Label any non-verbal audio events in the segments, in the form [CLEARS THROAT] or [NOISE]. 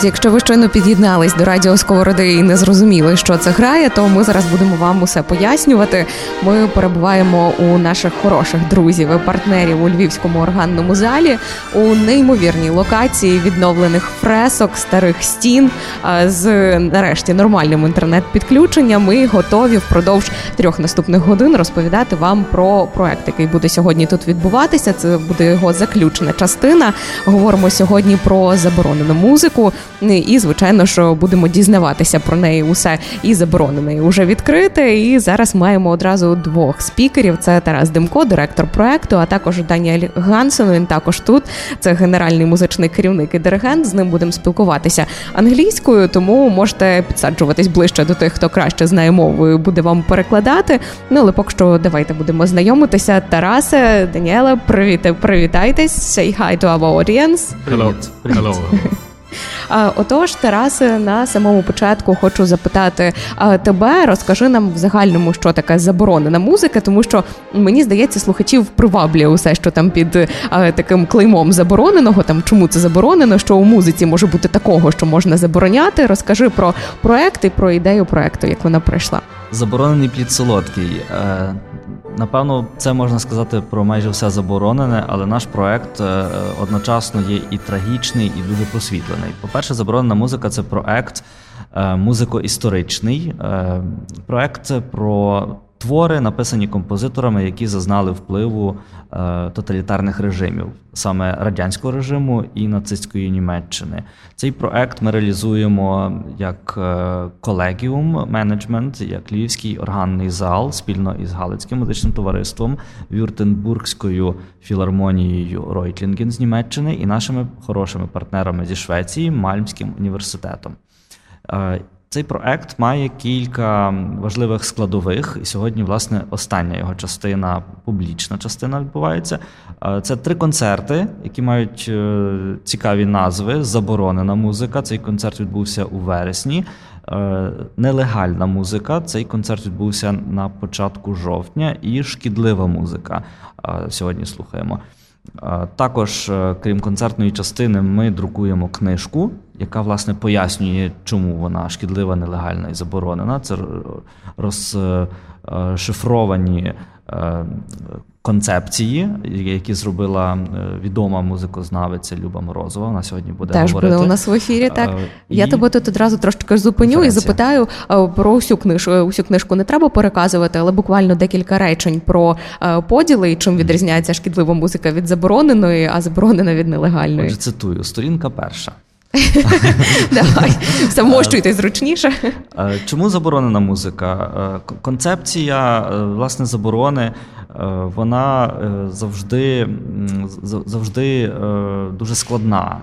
Друзі, якщо ви щойно під'єднались до радіо Сковороди і не зрозуміли, що це грає, то ми зараз будемо вам усе пояснювати. Ми перебуваємо у наших хороших друзів і партнерів у львівському органному залі у неймовірній локації відновлених фресок, старих стін з нарешті нормальним інтернет-підключенням. Ми готові впродовж трьох наступних годин розповідати вам про проект, який буде сьогодні тут відбуватися. Це буде його заключна частина. Говоримо сьогодні про заборонену музику. І, звичайно, що будемо дізнаватися про неї усе і заборонене, і уже відкрите. І зараз маємо одразу двох спікерів: це Тарас Демко, директор проекту, а також Даніель Гансен. Він також тут. Це генеральний музичний керівник і диригент. З ним будемо спілкуватися англійською, тому можете підсаджуватись ближче до тих, хто краще знає мову, і буде вам перекладати. Ну але поки що давайте будемо знайомитися. Тарасе, Даніела, привіт, привітайтесь. Say hi to our audience. Hello. Hello. [LAUGHS] Отож, Тарасе, на самому початку хочу запитати тебе, розкажи нам в загальному, що таке заборонена музика, тому що мені здається, слухачів приваблює усе, що там під таким клеймом забороненого, там чому це заборонено, що у музиці може бути такого, що можна забороняти. Розкажи про проект і про ідею проекту, як вона пройшла. Заборонений плід солодкий. Е, напевно, це можна сказати про майже все заборонене, але наш проект е, одночасно є і трагічний, і дуже просвітлений. По-перше, заборонена музика це проект е, музико-історичний, проект про твори, написані композиторами, які зазнали впливу е, тоталітарних режимів, саме радянського режиму і нацистської Німеччини. Цей проект ми реалізуємо як е, колегіум менеджмент, як Львівський органний зал спільно із Галицьким музичним товариством, Вюртенбургською філармонією Ройтлінген з Німеччини і нашими хорошими партнерами зі Швеції Мальмським університетом. Е, цей проект має кілька важливих складових, і сьогодні, власне, остання його частина, публічна частина відбувається. Це три концерти, які мають е, цікаві назви. Заборонена музика. Цей концерт відбувся у вересні. Е, нелегальна музика. Цей концерт відбувся на початку жовтня, і шкідлива музика. Сьогодні слухаємо. Також, е, крім концертної частини, ми друкуємо книжку, яка власне пояснює, чому вона шкідлива, нелегальна і заборонена. Це розшифровані е, концепції, які зробила е, відома музикознавиця Люба Морозова. Вона сьогодні буде Теж говорити. буде у нас в ефірі. Так і... я тебе тут одразу трошки зупиню і запитаю про всю книжку. Усю книжку не треба переказувати, але буквально декілька речень про поділи і чим відрізняється шкідлива музика від забороненої, а заборонена від нелегальної. Отже, цитую сторінка перша. [LAUGHS] Давай, замощуйте зручніше. Чому заборонена музика? Концепція власне заборони вона завжди завжди дуже складна.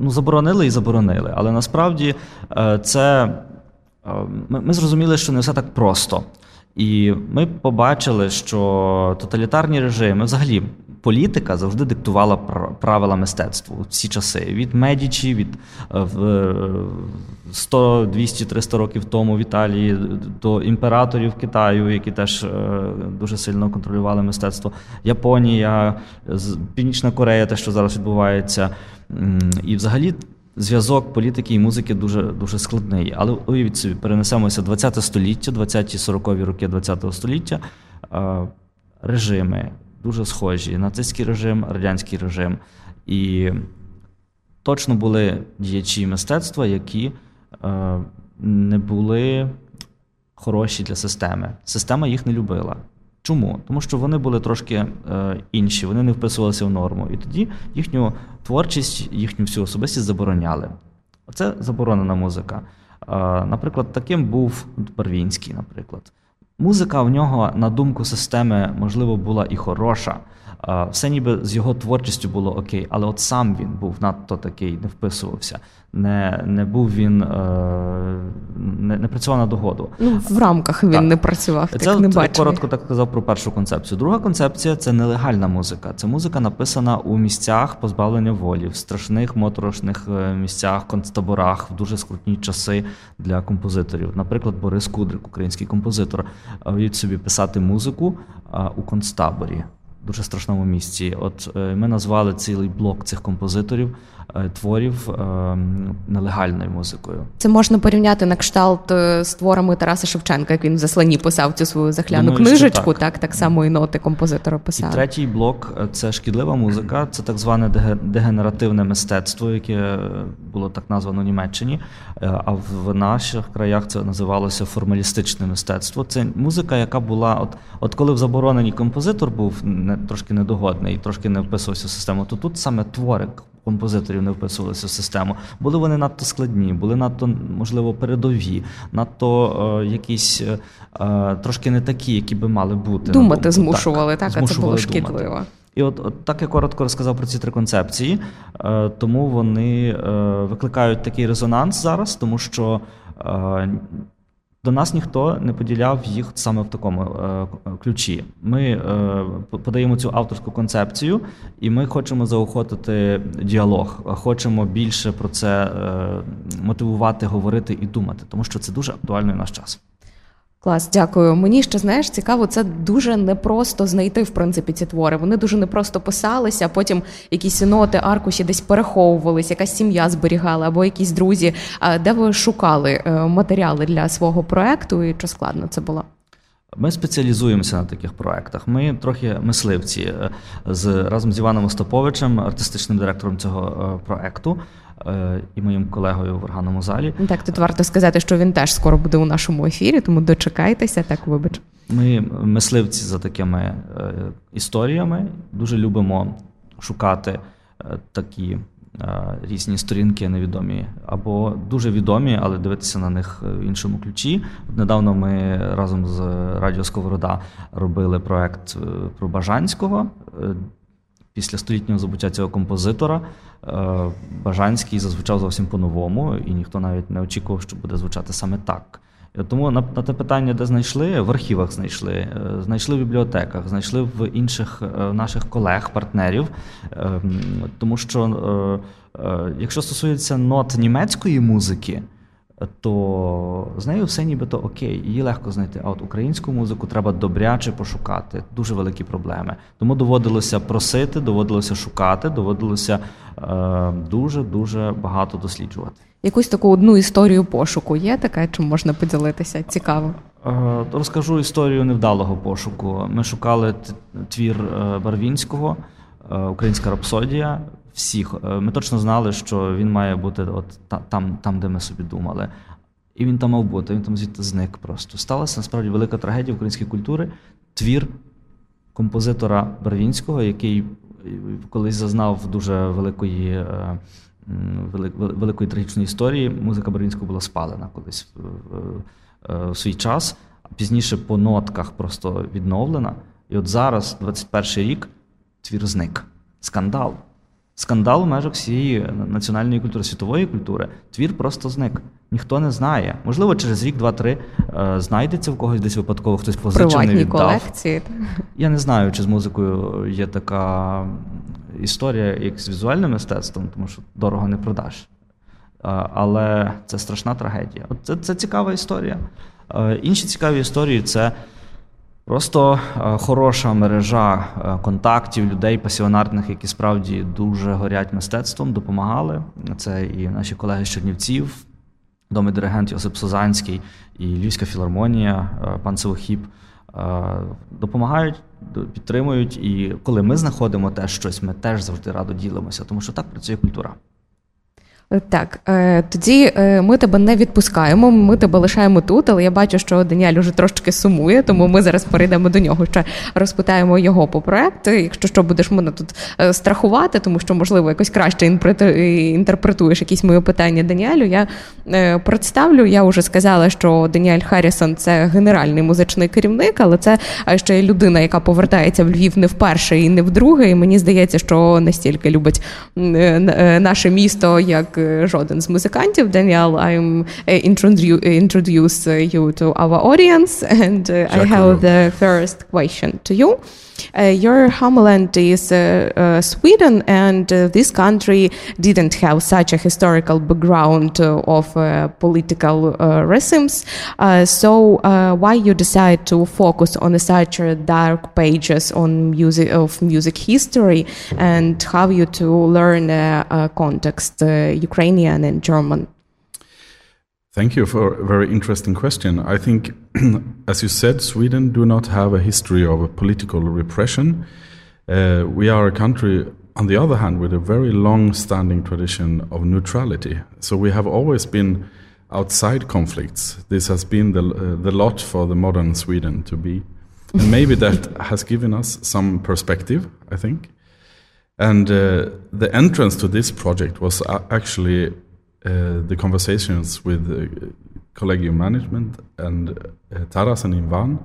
Ну, Заборонили і заборонили, але насправді це ми зрозуміли, що не все так просто. І ми побачили, що тоталітарні режими, взагалі, політика завжди диктувала правила мистецтва у всі часи. Від Медічі, від 100, 200, 300 років тому в Італії до імператорів Китаю, які теж е, дуже сильно контролювали мистецтво. Японія, Північна Корея, те, що зараз відбувається. І взагалі. Зв'язок політики і музики дуже дуже складний. Але уявіть собі, перенесемося 20 століття, 20-ті 40-ві роки 20-го століття, режими дуже схожі: нацистський режим, радянський режим. І точно були діячі мистецтва, які е, не були хороші для системи. Система їх не любила. Чому? Тому що вони були трошки е, інші, вони не вписувалися в норму. І тоді їхню творчість, їхню всю особистість забороняли. Оце заборонена музика. Е, наприклад, таким був Барвінський, наприклад. Музика в нього, на думку системи, можливо, була і хороша. Все ніби з його творчістю було окей, але от сам він був надто такий, не вписувався не не був він е, не не працював на догоду. Ну в рамках він так. не працював. Це так не бачив. коротко так казав про першу концепцію. Друга концепція це нелегальна музика. Це музика написана у місцях позбавлення волі, в страшних моторошних е, місцях, концтаборах, в дуже скрутні часи для композиторів. Наприклад, Борис Кудрик, український композитор, від собі писати музику у концтаборі. Дуже страшному місці. От ми назвали цілий блок цих композиторів творів нелегальною музикою. Це можна порівняти на кшталт з творами Тараса Шевченка, як він в заслані писав цю свою захляну Думаю, книжечку. Так. так так само і ноти композитора писав. І Третій блок це шкідлива музика, це так зване дегенеративне мистецтво, яке було так названо в Німеччині. А в наших краях це називалося формалістичне мистецтво. Це музика, яка була, от от коли в забороненій композитор був не трошки недогодний, трошки не вписувався в систему, то тут саме твори композиторів не вписувалися в систему. Були вони надто складні, були надто, можливо, передові, надто е, якісь е, е трошки не такі, які би мали бути. Думати змушували, так, так а це було шкідливо. І от, от так я коротко розказав про ці три концепції, е, тому вони е, викликають такий резонанс зараз, тому що е, до нас ніхто не поділяв їх саме в такому е, ключі. Ми е, подаємо цю авторську концепцію, і ми хочемо заохотити діалог. Хочемо більше про це е, мотивувати, говорити і думати, тому що це дуже актуально в наш час. Клас, дякую. Мені ще знаєш, цікаво, це дуже непросто знайти в принципі ці твори. Вони дуже непросто писалися. Потім якісь ноти, аркуші десь переховувались, якась сім'я зберігала або якісь друзі. А де ви шукали е, матеріали для свого проекту, і чи складно це було? Ми спеціалізуємося на таких проектах. Ми трохи мисливці е, з разом з Іваном Остаповичем, артистичним директором цього е, проекту. Е, і моїм колегою в органному залі. Так, тут варто сказати, що він теж скоро буде у нашому ефірі, тому дочекайтеся, так вибач. Ми мисливці за такими е, історіями. Дуже любимо шукати е, такі різні сторінки невідомі або дуже відомі, але дивитися на них в іншому ключі. Недавно ми разом з Радіо Сковорода робили проект про Бажанського після столітнього забуття цього композитора е, Бажанський зазвучав зовсім по-новому, і ніхто навіть не очікував, що буде звучати саме так. Тому на, на те питання, де знайшли, в архівах знайшли, е, знайшли в бібліотеках, знайшли в інших е, наших колег, партнерів. Ем, тому що, якщо стосується нот німецької музики, то з нею все нібито окей, її легко знайти. А от українську музику треба добряче пошукати. Дуже великі проблеми. Тому доводилося просити, доводилося шукати, доводилося дуже дуже багато досліджувати. Якусь таку одну історію пошуку є така, чим можна поділитися? Цікаво. Е, розкажу історію невдалого пошуку. Ми шукали твір е, Барвінського, е, Українська рапсодія всіх. Е, ми точно знали, що він має бути от там, там, де ми собі думали. І він там мав бути, він там звідти зник просто. Сталася насправді велика трагедія української культури. Твір композитора Барвінського, який колись зазнав дуже великої е, великої трагічної історії. Музика Барвінського була спалена колись в свій час, а пізніше по нотках просто відновлена. І от зараз, 21 рік, твір зник. Скандал скандал в межах всієї національної культури, світової культури. Твір просто зник. Ніхто не знає. Можливо, через рік, два-три е, знайдеться в когось десь випадково, хтось позичив, не віддав. колекції. Я не знаю, чи з музикою є така історія, як з візуальним мистецтвом, тому що дорого не продаш. Е, але це страшна трагедія. От це, це цікава історія. Е, інші цікаві історії це. Просто е, хороша мережа е, контактів, людей пасіонарних, які справді дуже горять мистецтвом, допомагали. Це і наші колеги з Чернівців, домий диригент Йосип Созанський, і Львівська філармонія, е, пан Сивохіп. Допомагають, підтримують, і коли ми знаходимо теж щось, ми теж завжди радо ділимося, тому що так працює культура. Так, е, тоді е, ми тебе не відпускаємо, ми тебе лишаємо тут, але я бачу, що Даніель уже трошки сумує, тому ми зараз перейдемо до нього. Ще розпитаємо його по проекту. Якщо що будеш мене тут е, страхувати, тому що, можливо, якось краще інтерпретуєш якісь мої питання Даніелю. Я представлю, я вже сказала, що Даніель Харрісон це генеральний музичний керівник, але це ще людина, яка повертається в Львів не вперше і не вдруге. І мені здається, що настільки любить наше місто, як як жоден з музикантів. Daniel, I'm introduce you to our audience, and I have the first question to you. Uh, your homeland is uh, uh, Sweden, and this country didn't have such a historical background of political regimes. so, why you decide to focus on such dark pages on music of music history, and how you to learn context Ukrainian and German? Thank you for a very interesting question. I think, [CLEARS THROAT] as you said, Sweden do not have a history of a political repression. Uh, we are a country, on the other hand, with a very long-standing tradition of neutrality. So we have always been outside conflicts. This has been the, uh, the lot for the modern Sweden to be. And maybe that [LAUGHS] has given us some perspective, I think. And uh, the entrance to this project was actually uh, the conversations with uh, Collegium Management and uh, Taras and Ivan,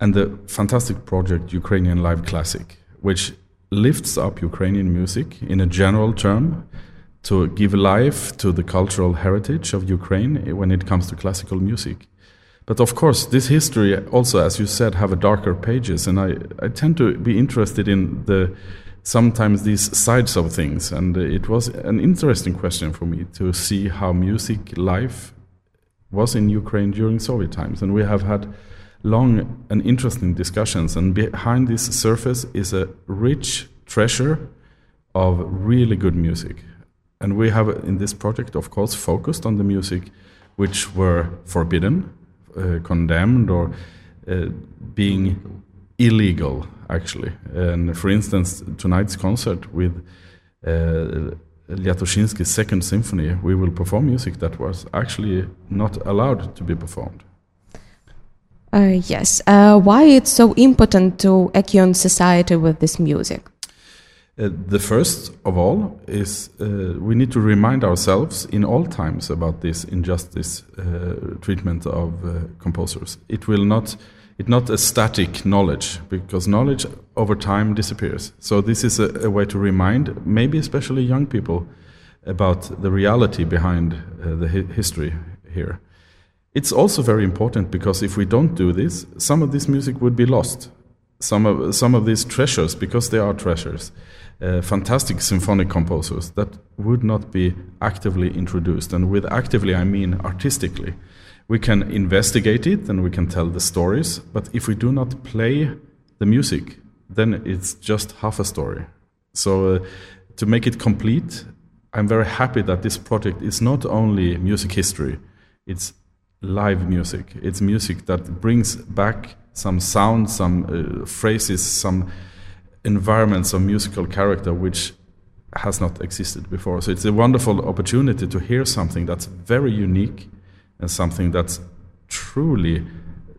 and the fantastic project Ukrainian Live Classic, which lifts up Ukrainian music in a general term to give life to the cultural heritage of Ukraine when it comes to classical music. But of course, this history also, as you said, have a darker pages, and I, I tend to be interested in the sometimes these sides of things. And it was an interesting question for me to see how music life was in Ukraine during Soviet times. And we have had long and interesting discussions. And behind this surface is a rich treasure of really good music. And we have, in this project, of course, focused on the music which were forbidden, uh, condemned, or uh, being illegal actually. And for instance, tonight's concert with uh, Liatoshinsky's Second Symphony, we will perform music that was actually not allowed to be performed. Uh, yes. Uh, why it's so important to Ekion society with this music? Uh, the first of all is uh, we need to remind ourselves in all times about this injustice uh, treatment of uh, composers. It will not it's not a static knowledge because knowledge over time disappears. So this is a, a way to remind, maybe especially young people, about the reality behind uh, the hi- history here. It's also very important because if we don't do this, some of this music would be lost. Some of some of these treasures, because they are treasures, uh, fantastic symphonic composers that would not be actively introduced. And with actively, I mean artistically we can investigate it and we can tell the stories, but if we do not play the music, then it's just half a story. So, uh, to make it complete, I'm very happy that this project is not only music history, it's live music. It's music that brings back some sound, some uh, phrases, some environments of musical character which has not existed before. So, it's a wonderful opportunity to hear something that's very unique and something that's truly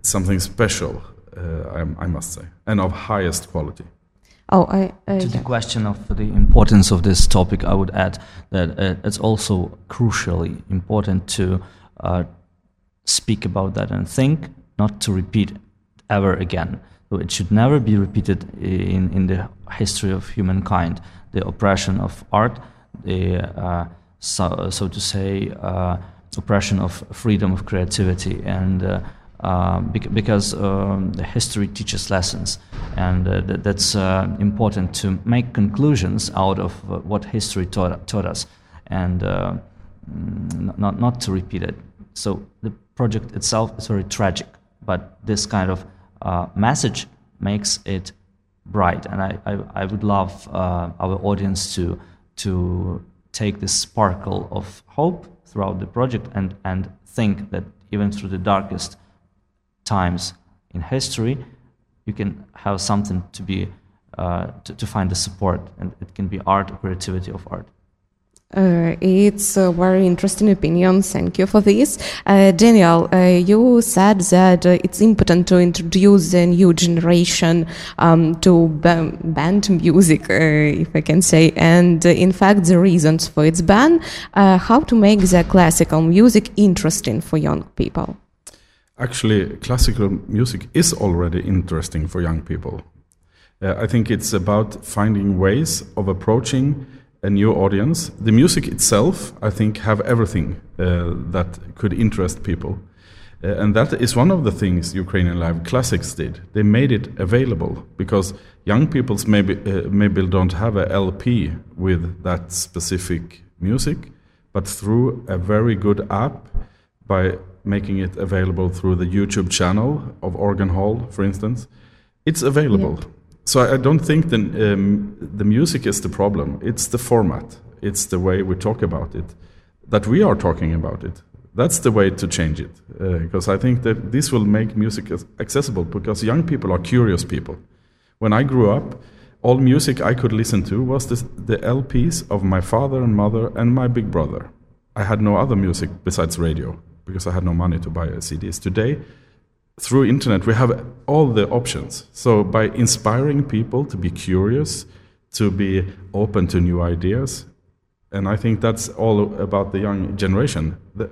something special, uh, I, I, must say, and of highest quality. Oh, I, I, to the question of the importance of this topic, I would add that uh, it's also crucially important to uh, speak about that and think, not to repeat ever again. So it should never be repeated in, in the history of humankind. The oppression of art, the uh, so, so to say oppression of freedom of creativity and uh, uh, because um, the history teaches lessons, and uh, th- that's uh, important to make conclusions out of uh, what history taught, taught us, and uh, not not to repeat it. So the project itself is very tragic, but this kind of message makes it bright, and I I, I would love our audience to to take this sparkle of hope throughout the project and, and think that even through the darkest times in history, you can have something to be uh, to, to find the support, and it can be art or creativity of art. Uh, it's a very interesting opinion. Thank you for this. Uh, Daniel, uh, you said that uh, it's important to introduce a new generation um, to band music, uh, if I can say. And in fact, the reasons for its ban, how to make the classical music interesting for young people. Actually, classical music is already interesting for young people. I think it's about finding ways of approaching a new audience. The music itself, I think, have everything uh, that could interest people. Uh, and that is one of the things Ukrainian Live Classics did. They made it available because young people maybe, uh, maybe don't have a LP with that specific music, but through a very good app by making it available through the YouTube channel of Organ Hall, for instance, it's available. Yep. So I don't think the, um, the music is the problem. It's the format. It's the way we talk about it, that we are talking about it. That's the way to change it, uh, because I think that this will make music accessible. Because young people are curious people. When I grew up, all music I could listen to was the, the LPs of my father and mother and my big brother. I had no other music besides radio because I had no money to buy CDs. Today, through internet, we have all the options. So by inspiring people to be curious, to be open to new ideas, and I think that's all about the young generation. The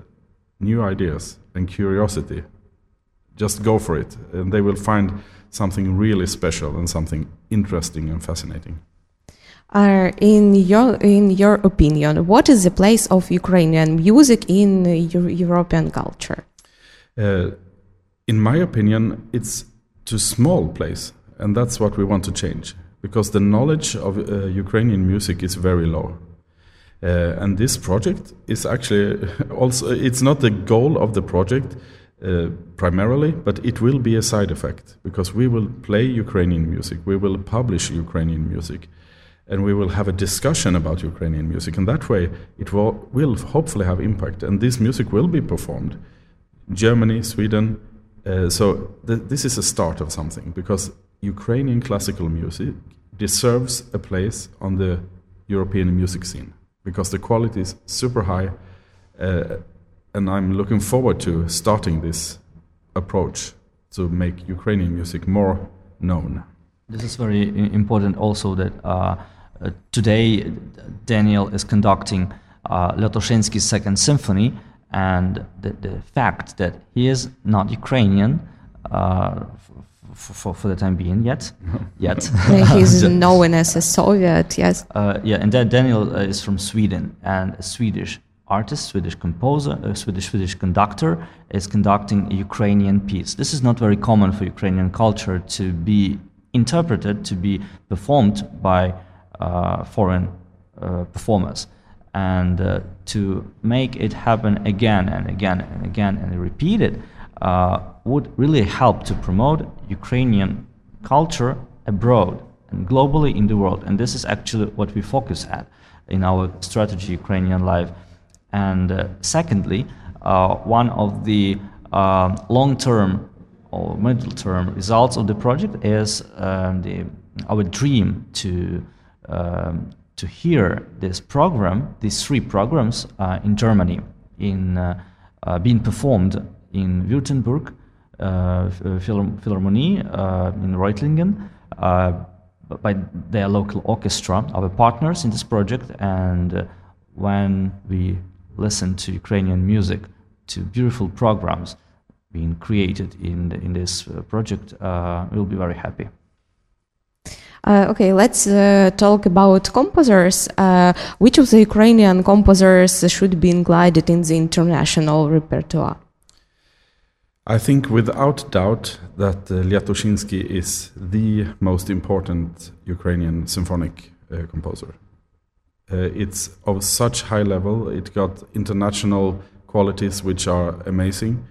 new ideas and curiosity. Just go for it, and they will find something really special and something interesting and fascinating. Uh, in your in your opinion, what is the place of Ukrainian music in Euro European culture? Uh, in my opinion, it's too small place, and that's what we want to change because the knowledge of uh, Ukrainian music is very low. Uh, and this project is actually [LAUGHS] also it's not the goal of the project uh, primarily, but it will be a side effect because we will play Ukrainian music, we will publish Ukrainian music and we will have a discussion about Ukrainian music. And that way, it will, will hopefully have impact. And this music will be performed Germany, Sweden. Uh, so th this is a start of something because Ukrainian classical music deserves a place on the European music scene because the quality is super high. Uh, and I'm looking forward to starting this approach to make Ukrainian music more known. This is very important also that uh, uh, today, Daniel is conducting uh, Second Symphony, and the, the, fact that he is not Ukrainian uh, for, for the time being yet. [LAUGHS] yet. He's [LAUGHS] known as a Soviet, yes. Uh, yeah, and then Daniel uh, is from Sweden and a Swedish artist, Swedish composer, a Swedish Swedish conductor is conducting a Ukrainian piece. This is not very common for Ukrainian culture to be interpreted, to be performed by uh, foreign uh, performers. And uh, to make it happen again and again and again and repeat it would really help to promote Ukrainian culture abroad and globally in the world. And this is actually what we focus at in our strategy Ukrainian Life. And uh, secondly, uh, one of the uh, long term or middle term results of the project is um, the, our dream to um, to hear this program, these three programs uh, in Germany, in uh, uh, being performed in Württemberg uh, Philharmonie uh, in Reutlingen by their local orchestra, our partners in this project. And when we listen to Ukrainian music, to beautiful programs being created in, the, in this project, we'll be very happy. Uh, okay, let's uh, talk about composers. Uh, which of the Ukrainian composers should be included in the international repertoire? I think without doubt that uh, Lyatoshinsky is the most important Ukrainian symphonic uh, composer. Uh, it's of such high level, it got international qualities which are amazing.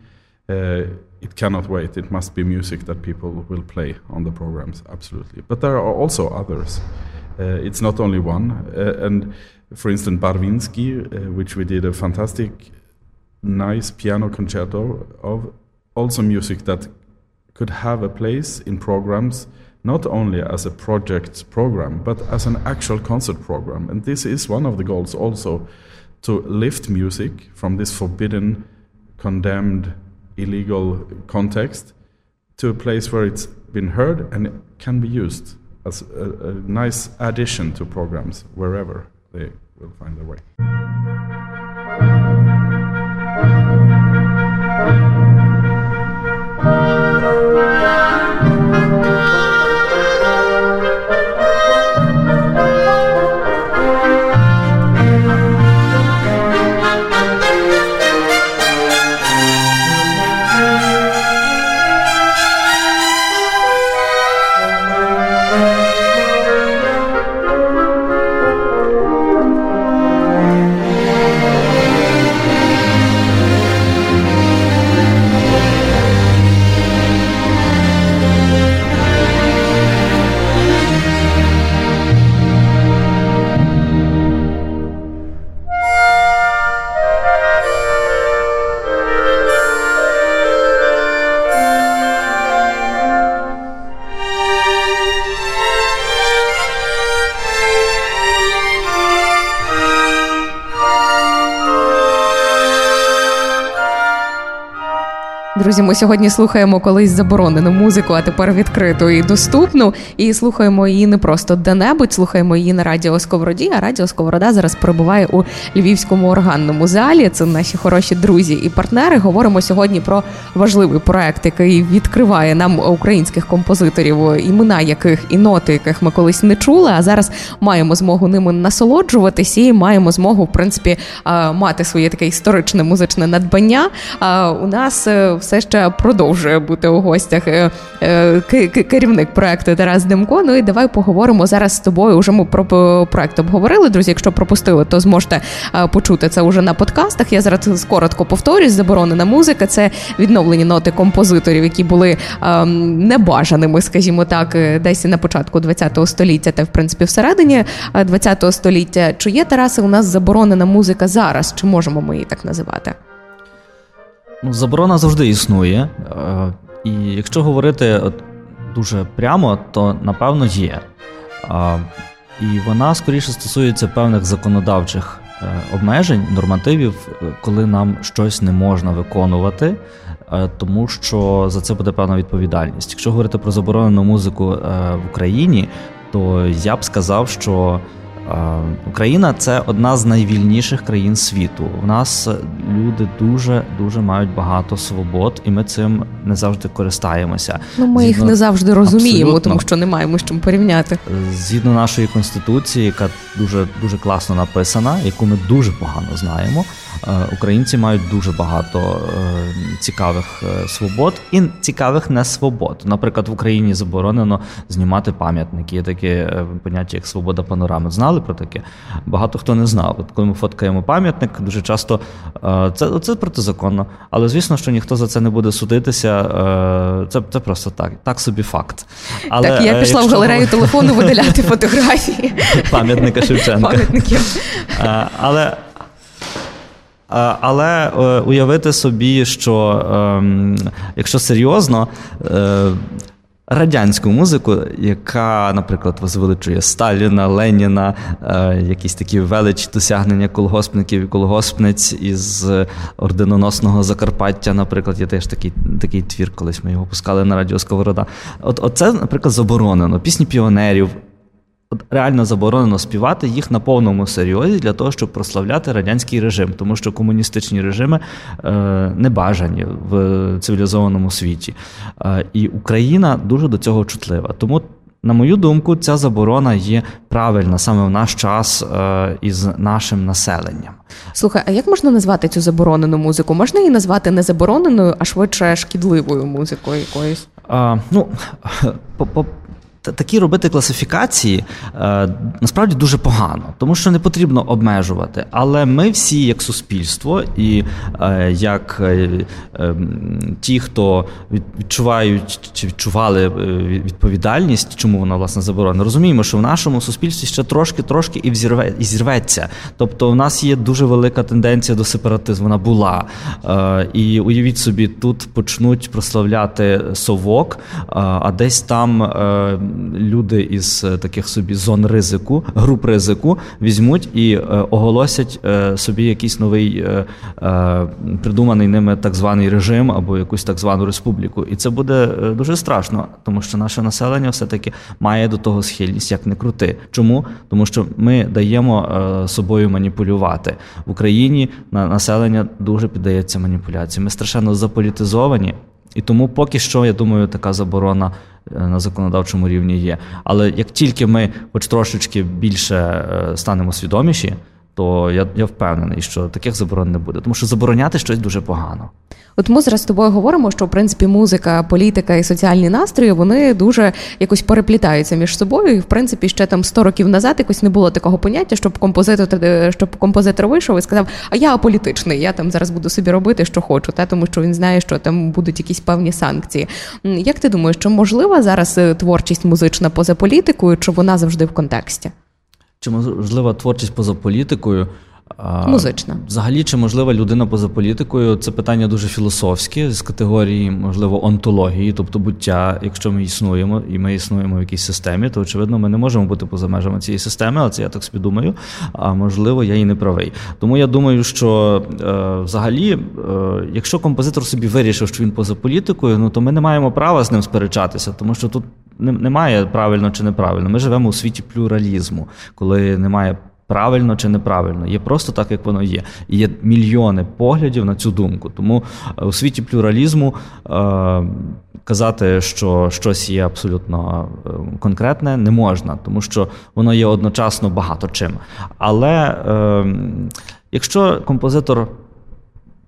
It cannot wait. It must be music that people will play on the programs, absolutely. But there are also others. Uh, it's not only one. Uh, and for instance, Barvinsky, uh, which we did a fantastic, nice piano concerto of, also music that could have a place in programs not only as a project program but as an actual concert program and this is one of the goals also to lift music from this forbidden condemned illegal context to a place where it's been heard and it can be used as a, a nice addition to programs wherever they will find their way. Друзі, ми сьогодні слухаємо колись заборонену музику, а тепер відкриту і доступну. І слухаємо її не просто де-небудь, слухаємо її на радіо Сковороді. А радіо Сковорода зараз перебуває у львівському органному залі. Це наші хороші друзі і партнери. Говоримо сьогодні про важливий проект, який відкриває нам українських композиторів, імена яких і ноти, яких ми колись не чули. А зараз маємо змогу ними насолоджуватися і маємо змогу, в принципі, мати своє таке історичне музичне надбання. У нас е, все ще продовжує бути у гостях е, е, керівник проекту Тарас Демко. Ну і давай поговоримо зараз з тобою. Уже ми про проект обговорили. Друзі, якщо пропустили, то зможете почути це уже на подкастах. Я зараз коротко повторюсь. Заборонена музика це відновлені ноти композиторів, які були небажаними, скажімо так, десь на початку ХХ століття, та в принципі всередині ХХ століття. Чи є Тараси у нас заборонена музика зараз? Чи можемо ми її так називати? Ну, Заборона завжди існує. Е, і якщо говорити дуже прямо, то напевно є. І вона скоріше стосується певних законодавчих е, обмежень, нормативів, е, коли нам щось не можна виконувати, тому що за це буде певна відповідальність. Якщо говорити про заборонену музику в Україні, то я б сказав, що Україна це одна з найвільніших країн світу. У нас люди дуже дуже мають багато свобод, і ми цим не завжди користаємося. Ну ми Згідно... їх не завжди розуміємо, Абсолютно. тому що не маємо з чим порівняти. Згідно нашої конституції, яка дуже дуже класно написана, яку ми дуже погано знаємо. Е, українці мають дуже багато е, цікавих е, свобод і цікавих несвобод. Наприклад, в Україні заборонено знімати пам'ятники. Є таке поняття, як свобода панорами. Знали про таке? Багато хто не знав. От коли ми фоткаємо пам'ятник, дуже часто це це протизаконно. Але звісно, що ніхто за це не буде судитися. Це це просто так, так собі факт. Але, Так, я пішла в галерею телефону видаляти [LAUGHS] фотографії пам'ятника Шевченка. Пам'ятників. Але але е, уявити собі, що ем, якщо серйозно, е, радянську музику, яка, наприклад, возвеличує Сталіна, Леніна, е, якісь такі величі досягнення колгоспників і колгоспниць із орденоносного Закарпаття, наприклад, є теж такий такий твір, колись ми його пускали на радіо Сковорода. От, Оце, наприклад, заборонено. Пісні піонерів реально заборонено співати їх на повному серйозі для того, щоб прославляти радянський режим, тому що комуністичні режими е, не бажані в цивілізованому світі. Е, і Україна дуже до цього чутлива. Тому. На мою думку, ця заборона є правильна саме в наш час е, із нашим населенням. Слухай, а як можна назвати цю заборонену музику? Можна її назвати не забороненою, а швидше шкідливою музикою якоюсь? А, Ну [LAUGHS] по такі робити класифікації е, насправді дуже погано, тому що не потрібно обмежувати. Але ми всі, як суспільство, і е, як е, е, ті, хто відчувають чи відчували відповідальність, чому вона власне заборонена, розуміємо, що в нашому суспільстві ще трошки-трошки і взірве і зірветься. Тобто, в нас є дуже велика тенденція до сепаратизму. Вона була. І уявіть собі, тут почнуть прославляти совок, а десь там люди із е, таких собі зон ризику, груп ризику візьмуть і е, оголосять е, собі якийсь новий придуманий ними так званий режим або якусь так звану республіку. І це буде дуже страшно, тому що наше населення все-таки має до того схильність, як не крути. Чому? Тому що ми даємо собою маніпулювати в Україні. Населення дуже піддається маніпуляції. Ми страшенно заполітизовані. І тому поки що, я думаю, така заборона е, на законодавчому рівні є. Але як тільки ми, хоч трошечки більше е, станемо свідоміші, то я я впевнений, що таких заборон не буде, тому що забороняти щось дуже погано. От ми зараз з тобою говоримо, що в принципі музика, політика і соціальні настрої вони дуже якось переплітаються між собою. І в принципі, ще там 100 років назад якось не було такого поняття, щоб композитор щоб композитор вийшов і сказав, а я аполітичний, я там зараз буду собі робити, що хочу, та тому що він знає, що там будуть якісь певні санкції. Як ти думаєш, що можлива зараз е, творчість музична поза політикою, чи вона завжди в контексті? Чи можлива творчість поза політикою? Музична. Взагалі, чи можлива людина поза політикою? Це питання дуже філософське з категорії, можливо, онтології, тобто буття. Якщо ми існуємо і ми існуємо в якійсь системі, то очевидно ми не можемо бути поза межами цієї системи, але це я так собі думаю. А можливо, я і не правий. Тому я думаю, що е, взагалі, е, якщо композитор собі вирішив, що він поза політикою, ну то ми не маємо права з ним сперечатися, тому що тут немає правильно чи неправильно. Ми живемо у світі плюралізму, коли немає правильно чи неправильно, є просто так, як воно є. І є мільйони поглядів на цю думку. Тому е, у світі плюралізму е, казати, що щось є абсолютно е, конкретне, не можна, тому що воно є одночасно багато чим. Але е, якщо композитор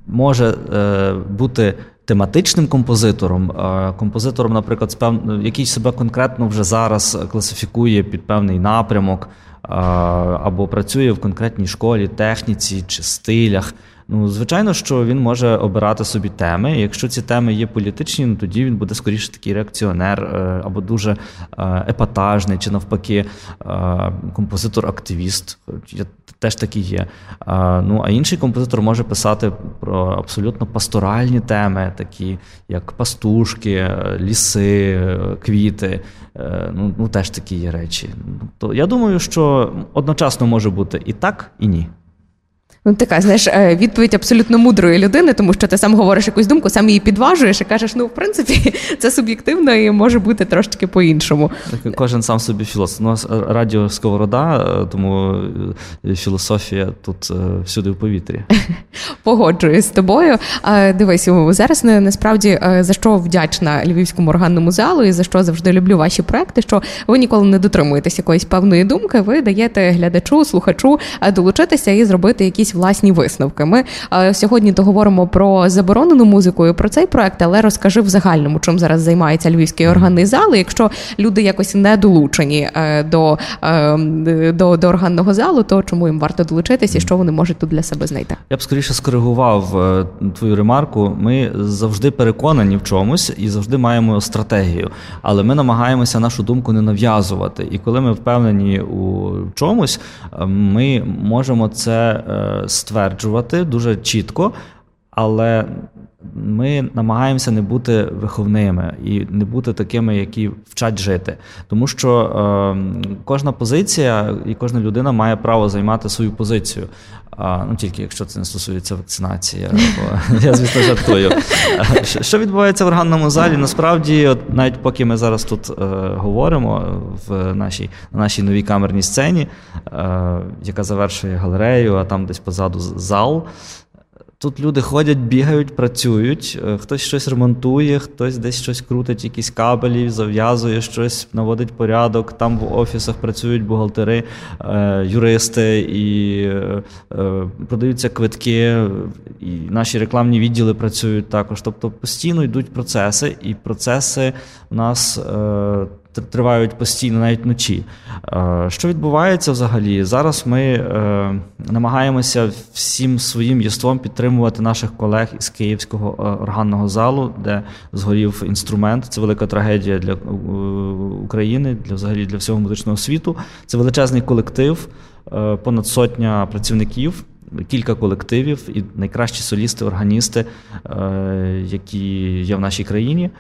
може е, бути тематичним композитором, композитором, наприклад, який себе конкретно вже зараз класифікує під певний напрямок або працює в конкретній школі, техніці чи стилях. Ну, звичайно, що він може обирати собі теми. Якщо ці теми є політичні, ну тоді він буде скоріше такий реакціонер е, або дуже е, епатажний, чи навпаки, е, композитор-активіст. Теж такий є. Ну, а інший композитор може писати про абсолютно пасторальні теми, такі як пастушки, ліси, квіти. Ну, ну теж такі є речі. То я думаю, що одночасно може бути і так, і ні. Ну, така, знаєш, е, відповідь абсолютно мудрої людини, тому що ти сам говориш якусь думку, сам її підважуєш і кажеш, ну, в принципі, [LAUGHS] це суб'єктивно і може бути трошки по-іншому. Так, Кожен сам собі філософ. У нас радіо Сковорода, е, тому е, філософія тут всюди в повітрі. [LAUGHS] Погоджуюсь з тобою. Дивись, зараз насправді за що вдячна Львівському органному залу і за що завжди люблю ваші проекти, що ви ніколи не дотримуєтесь якоїсь певної думки, ви даєте глядачу, слухачу долучитися і зробити якісь власні висновки. Ми е, сьогодні то говоримо про заборонену музику і про цей проект, але розкажи в загальному, чим зараз займається львівський органний зал. Якщо люди якось не долучені е, до, е, до, до органного залу, то чому їм варто долучитися і що вони можуть тут для себе знайти? Я б скоріше скоригував твою ремарку. Ми завжди переконані в чомусь і завжди маємо стратегію, але ми намагаємося нашу думку не нав'язувати. І коли ми впевнені у чомусь, ми можемо це стверджувати дуже чітко, але ми намагаємося не бути виховними і не бути такими, які вчать жити. Тому що е, кожна позиція і кожна людина має право займати свою позицію. А, Ну тільки якщо це не стосується вакцинації, або [LAUGHS] я звісно жартую. [LAUGHS] Що відбувається в органному залі? Насправді, от навіть поки ми зараз тут е, говоримо в нашій на нашій новій камерній сцені, е, яка завершує галерею, а там десь позаду зал. Тут люди ходять, бігають, працюють, е, хтось щось ремонтує, хтось десь щось крутить, якісь кабелі, зав'язує щось, наводить порядок. Там в офісах працюють бухгалтери, е, юристи і е, продаються квитки, і наші рекламні відділи працюють також. Тобто постійно йдуть процеси, і процеси у нас тривають постійно, навіть вночі. Е, що відбувається взагалі? Зараз ми е, намагаємося всім своїм єством підтримувати наших колег із Київського е, органного залу, де згорів інструмент. Це велика трагедія для України, для взагалі для всього музичного світу. Це величезний колектив, понад сотня працівників. Кілька колективів і найкращі солісти, органісти, які є в нашій країні.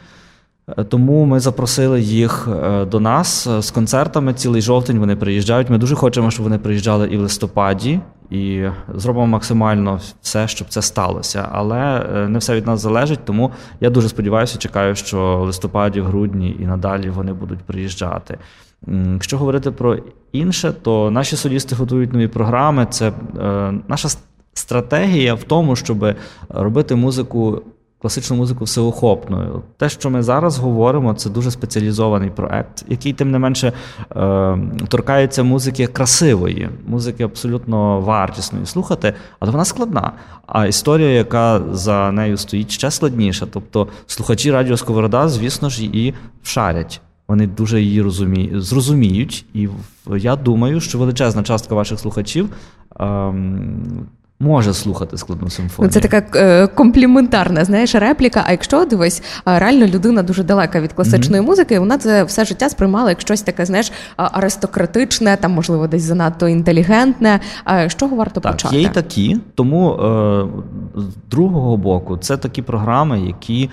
Е, тому ми запросили їх е, до нас е, з концертами. Цілий жовтень вони приїжджають. Ми дуже хочемо, щоб вони приїжджали і в листопаді, і зробимо максимально все, щоб це сталося. Але не все від нас залежить. Тому я дуже сподіваюся, чекаю, що в листопаді, в грудні і надалі вони будуть приїжджати. Якщо говорити про інше, то наші солісти готують нові програми. Це наша стратегія в тому, щоб робити музику класичну музику всеохопною. Те, що ми зараз говоримо, це дуже спеціалізований проект, який, тим не менше, е, торкається музики красивої, музики абсолютно вартісної слухати, але вона складна. А історія, яка за нею стоїть, ще складніша. Тобто слухачі Радіо Сковорода, звісно ж, її вшарять. Вони дуже її розуміють, зрозуміють, і я думаю, що величезна частка ваших слухачів ем, може слухати складну симфонію. Ну, Це така е, компліментарна, знаєш, репліка. А якщо дивись, реально людина дуже далека від класичної mm-hmm. музики, вона це все життя сприймала як щось таке, знаєш, аристократичне, там, можливо, десь занадто інтелігентне. З чого варто так, почати? Є і такі, тому е, з другого боку, це такі програми, які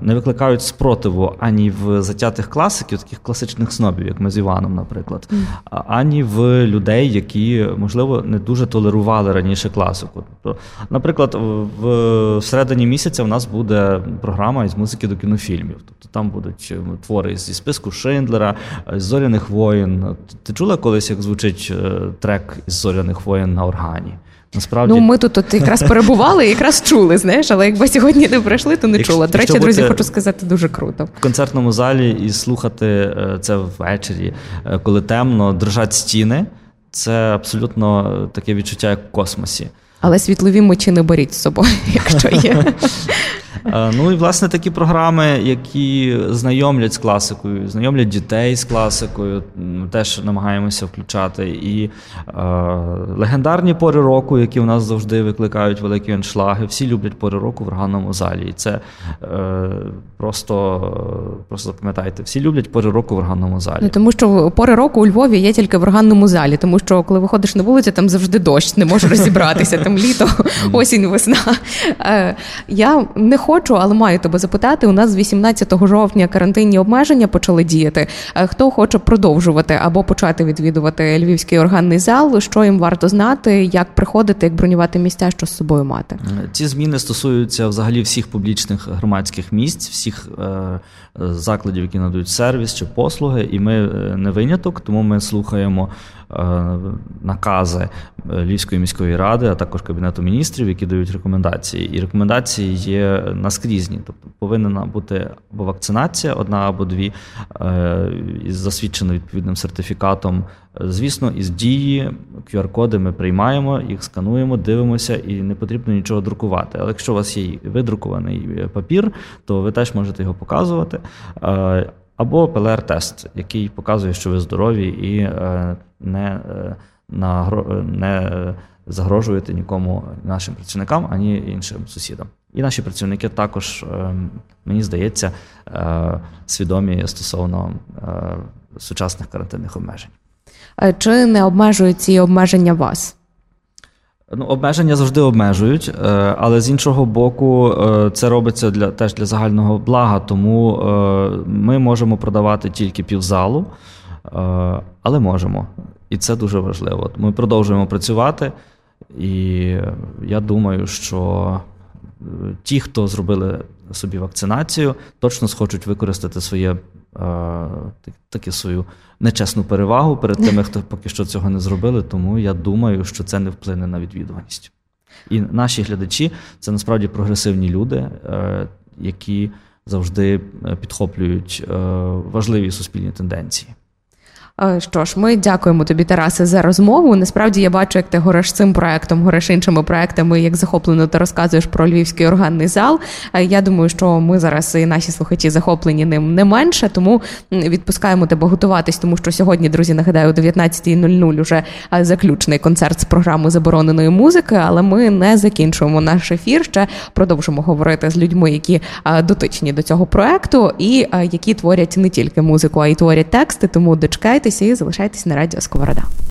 не викликають спротиву ані в затятих класиків, таких класичних снобів, як ми з Іваном, наприклад, ані в людей, які, можливо, не дуже толерували раніше класику. Тобто, наприклад, в середині місяця в нас буде програма із музики до кінофільмів. Тобто там будуть е, твори зі списку Шиндлера, з зоряних воїн. Ти чула колись, як звучить е, трек із зоряних воїн на органі? Насправді, ну ми тут от якраз перебували і якраз чули, знаєш, але якби сьогодні не прийшли, то не якщо, чула. До речі, друзі, хочу сказати дуже круто. В концертному залі і слухати е, це ввечері, коли темно, дрожать стіни. Це абсолютно таке відчуття, як в космосі. Але світлові мечі не беріть з собою, [LAUGHS] якщо є. Е, ну і власне такі програми, які знайомлять з класикою, знайомлять дітей з класикою, теж намагаємося включати. І е, легендарні пори року, які у нас завжди викликають великі аншлаги. Всі люблять пори року в органному залі. І це е, просто просто запам'ятайте, всі люблять пори року в органному залі. Ну, Тому що пори року у Львові є тільки в органному залі, тому що коли виходиш на вулицю, там завжди дощ, не можеш розібратися, там літо, осінь, весна. Е, я не хочу, але маю тебе запитати. У нас з 18 жовтня карантинні обмеження почали діяти. Е, хто хоче продовжувати або почати відвідувати львівський органний зал? Що їм варто знати, як приходити, як бронювати місця, що з собою мати? Ці зміни стосуються взагалі всіх публічних громадських місць, всіх е, закладів, які надають сервіс чи послуги, і ми е, не виняток, тому ми слухаємо Е, накази Львівської міської ради, а також Кабінету міністрів, які дають рекомендації. І рекомендації є наскрізні. Тобто повинна бути або вакцинація, одна або дві, е, із засвідченим відповідним сертифікатом. Звісно, із дії QR-коди ми приймаємо, їх скануємо, дивимося, і не потрібно нічого друкувати. Але якщо у вас є видрукований папір, то ви теж можете його показувати. Або ПЛР-тест, який показує, що ви здорові і е, не е, не загрожуєте нікому нашим працівникам, ані іншим сусідам. І наші працівники також, е, мені здається, свідомі стосовно сучасних карантинних обмежень. Чи не обмежують ці обмеження вас? Ну, обмеження завжди обмежують, е, але з іншого боку, е, це робиться для теж для загального блага, тому е, ми можемо продавати тільки півзалу, але можемо. І це дуже важливо. Ми продовжуємо працювати, і я думаю, що ті, хто зробили собі вакцинацію, точно схочуть використати своє таки свою нечесну перевагу перед тими, хто поки що цього не зробили. Тому я думаю, що це не вплине на відвідуваність. І наші глядачі це насправді прогресивні люди, е, які завжди е, підхоплюють е, важливі суспільні тенденції. Е, що ж, ми дякуємо тобі, Тарасе, за розмову. Насправді я бачу, як ти гориш цим проектом, гориш іншими проектами, як захоплено ти розказуєш про львівський органний зал. Е, я думаю, що ми зараз і наші слухачі захоплені ним не менше, тому відпускаємо тебе готуватись, тому що сьогодні, друзі, нагадаю, о 19.00 уже е, заключний концерт з програми забороненої музики. Але ми не закінчуємо наш ефір. Ще продовжимо говорити з людьми, які дотичні до цього проекту, і які творять не тільки музику, а й творять тексти. Тому дочекайте. Підписуйтесь і залишайтесь на радіо Сковорода.